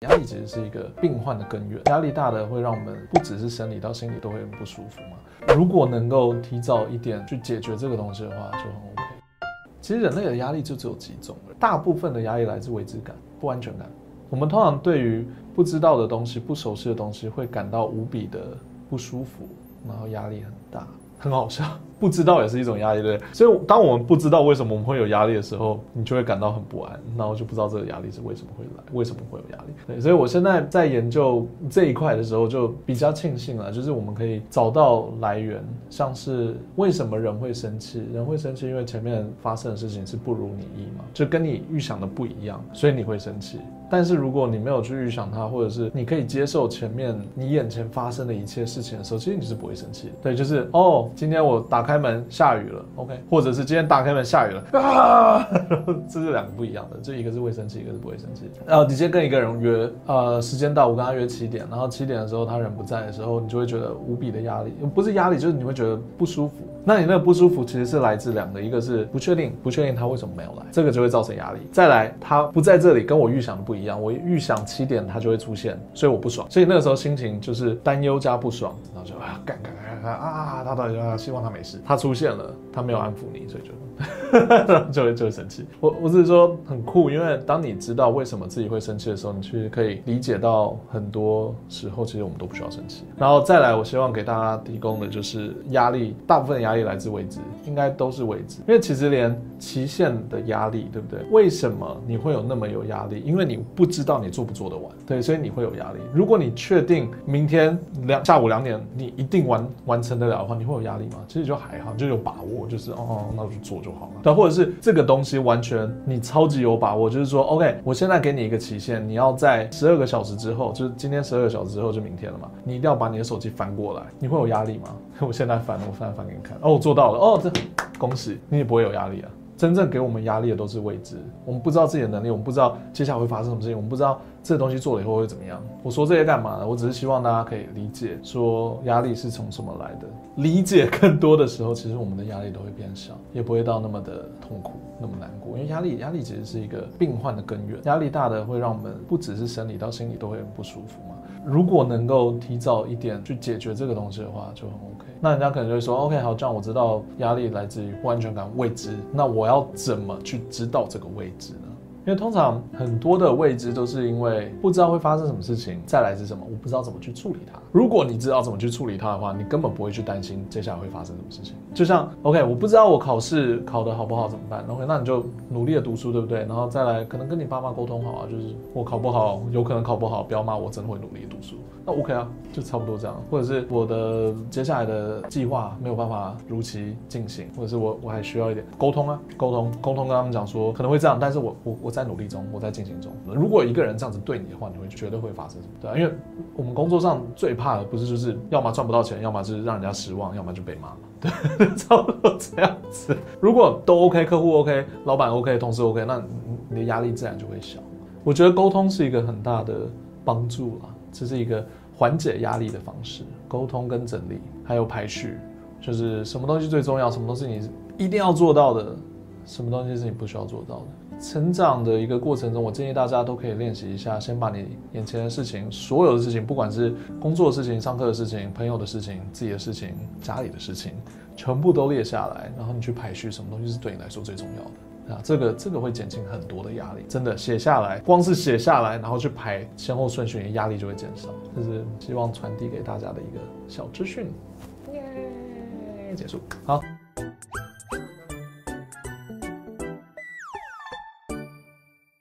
压力其实是一个病患的根源，压力大的会让我们不只是生理到心理都会很不舒服嘛。如果能够提早一点去解决这个东西的话，就很 OK。其实人类的压力就只有几种，大部分的压力来自未知感、不安全感。我们通常对于不知道的东西、不熟悉的东西会感到无比的不舒服，然后压力很大。很好笑，不知道也是一种压力，对。所以当我们不知道为什么我们会有压力的时候，你就会感到很不安，然后就不知道这个压力是为什么会来，为什么会有压力。对，所以我现在在研究这一块的时候，就比较庆幸了，就是我们可以找到来源，像是为什么人会生气，人会生气，因为前面发生的事情是不如你意嘛，就跟你预想的不一样，所以你会生气。但是如果你没有去预想它，或者是你可以接受前面你眼前发生的一切事情的时候，其实你是不会生气的。对，就是哦，今天我打开门下雨了，OK，或者是今天打开门下雨了 啊，这是两个不一样的，就一个是会生气，一个是不会生气。然后你今天跟一个人约，呃，时间到，我跟他约七点，然后七点的时候他人不在的时候，你就会觉得无比的压力，不是压力，就是你会觉得不舒服。那你那个不舒服其实是来自两个，一个是不确定，不确定他为什么没有来，这个就会造成压力。再来，他不在这里，跟我预想的不一样，我预想七点他就会出现，所以我不爽，所以那个时候心情就是担忧加不爽，然后就啊干干干干啊，他到底啊希望他没事，他出现了，他没有安抚你，所以就。就会就会生气。我我只是说很酷，因为当你知道为什么自己会生气的时候，你其实可以理解到很多时候其实我们都不需要生气。然后再来，我希望给大家提供的就是压力，大部分压力来自未知，应该都是未知。因为其实连期限的压力，对不对？为什么你会有那么有压力？因为你不知道你做不做得完，对，所以你会有压力。如果你确定明天两下午两点你一定完完成得了的话，你会有压力吗？其实就还好，就有把握，就是哦，那我就做就好了。但，或者是这个东西完全你超级有把握，就是说，OK，我现在给你一个期限，你要在十二个小时之后，就是今天十二个小时之后就明天了嘛，你一定要把你的手机翻过来，你会有压力吗？我现在翻，我现在翻给你看，哦，我做到了，哦，这恭喜，你也不会有压力啊。真正给我们压力的都是未知，我们不知道自己的能力，我们不知道接下来会发生什么事情，我们不知道这个东西做了以后会怎么样。我说这些干嘛呢？我只是希望大家可以理解，说压力是从什么来的。理解更多的时候，其实我们的压力都会变小，也不会到那么的痛苦，那么难过。因为压力，压力其实是一个病患的根源。压力大的会让我们不只是生理到心理都会很不舒服嘛。如果能够提早一点去解决这个东西的话，就很 OK。那人家可能就会说，OK，好，这样我知道压力来自于不安全感、未知。那我要怎么去知道这个未知呢？因为通常很多的未知都是因为不知道会发生什么事情，再来是什么，我不知道怎么去处理它。如果你知道怎么去处理它的话，你根本不会去担心接下来会发生什么事情。就像 OK，我不知道我考试考得好不好怎么办？OK，那你就努力的读书，对不对？然后再来可能跟你爸妈沟通好啊，就是我考不好，有可能考不好，不要骂我，真的会努力读书。那 OK 啊，就差不多这样。或者是我的接下来的计划没有办法如期进行，或者是我我还需要一点沟通啊，沟通沟通，跟他们讲说可能会这样，但是我我我在努力中，我在进行中。如果一个人这样子对你的话，你会绝对会发生什么？对啊，因为我们工作上最怕的不是就是要么赚不到钱，要么就是让人家失望，要么就被骂嘛。对，差不多这样子。如果都 OK，客户 OK，老板 OK，同事 OK，那你的压力自然就会小。我觉得沟通是一个很大的帮助啦。这是一个缓解压力的方式，沟通跟整理，还有排序，就是什么东西最重要，什么东西你一定要做到的，什么东西是你不需要做到的。成长的一个过程中，我建议大家都可以练习一下，先把你眼前的事情，所有的事情，不管是工作的事情、上课的事情、朋友的事情、自己的事情、家里的事情，全部都列下来，然后你去排序，什么东西是对你来说最重要的。啊，这个这个会减轻很多的压力，真的写下来，光是写下来，然后去排先后顺序，压力就会减少。这是希望传递给大家的一个小资讯。耶，结束，好。